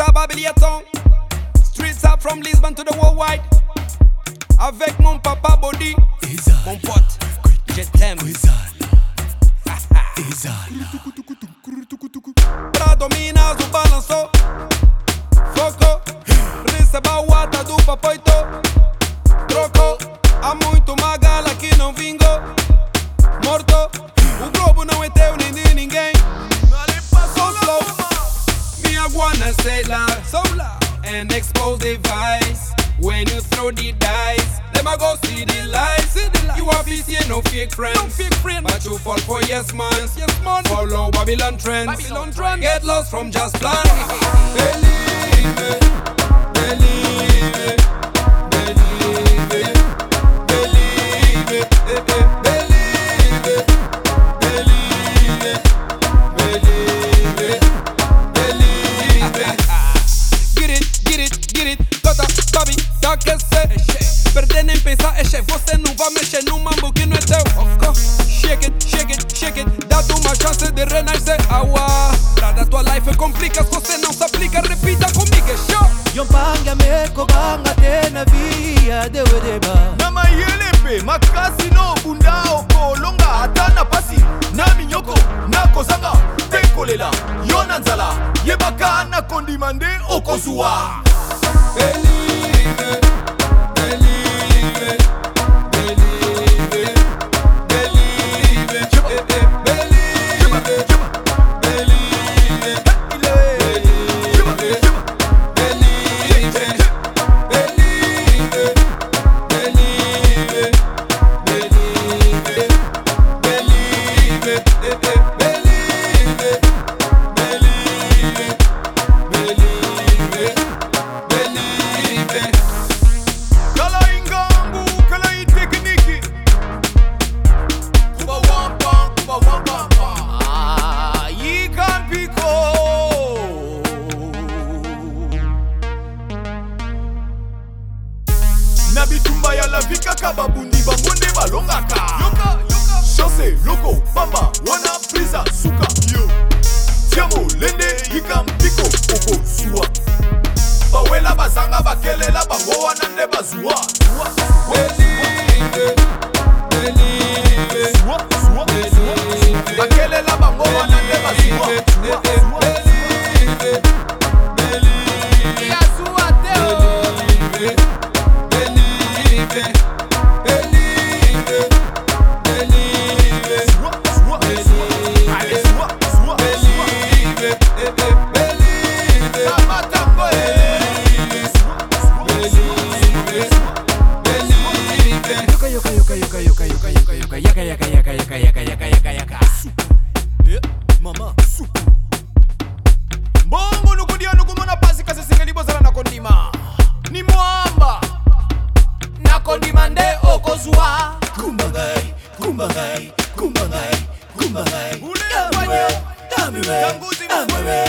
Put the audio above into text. à Streets are from Lisbon to the worldwide. Avec mon papa Body, mon pote, Pra balanço, foco, do and expose the vice. When you throw the dice, let me go see the lies. You have this here, no fake friends. No fake friends. But you fall for yes man. Yes man. Follow Babylon trends. Babylon trends. Get lost from just plan. believe it. Believe it. Believe it. Believe it. Believe it. mexer, você não vai mexer num mambo que não é teu. Of course. Shake it, shake it, shake it, dá-te uma chance de renascer. Aua, nada tua life complica, se você não se aplica, repita comigo, é show. Yompanga me kobanga te na via de wedeba. Na mayelepe, makasi no bunda okolonga ata na pasi, na minyoko, na kozanga, te kolela, yo na nzala, yebaka na kondima nde okozwa. la vi kaka babundi bangonde balongaka chanse loko pamba wana priza suka yo tia molende yika mpiko okozwa bawela bazanga bakelela bango wana nde bazwa baby. mbaya ule amire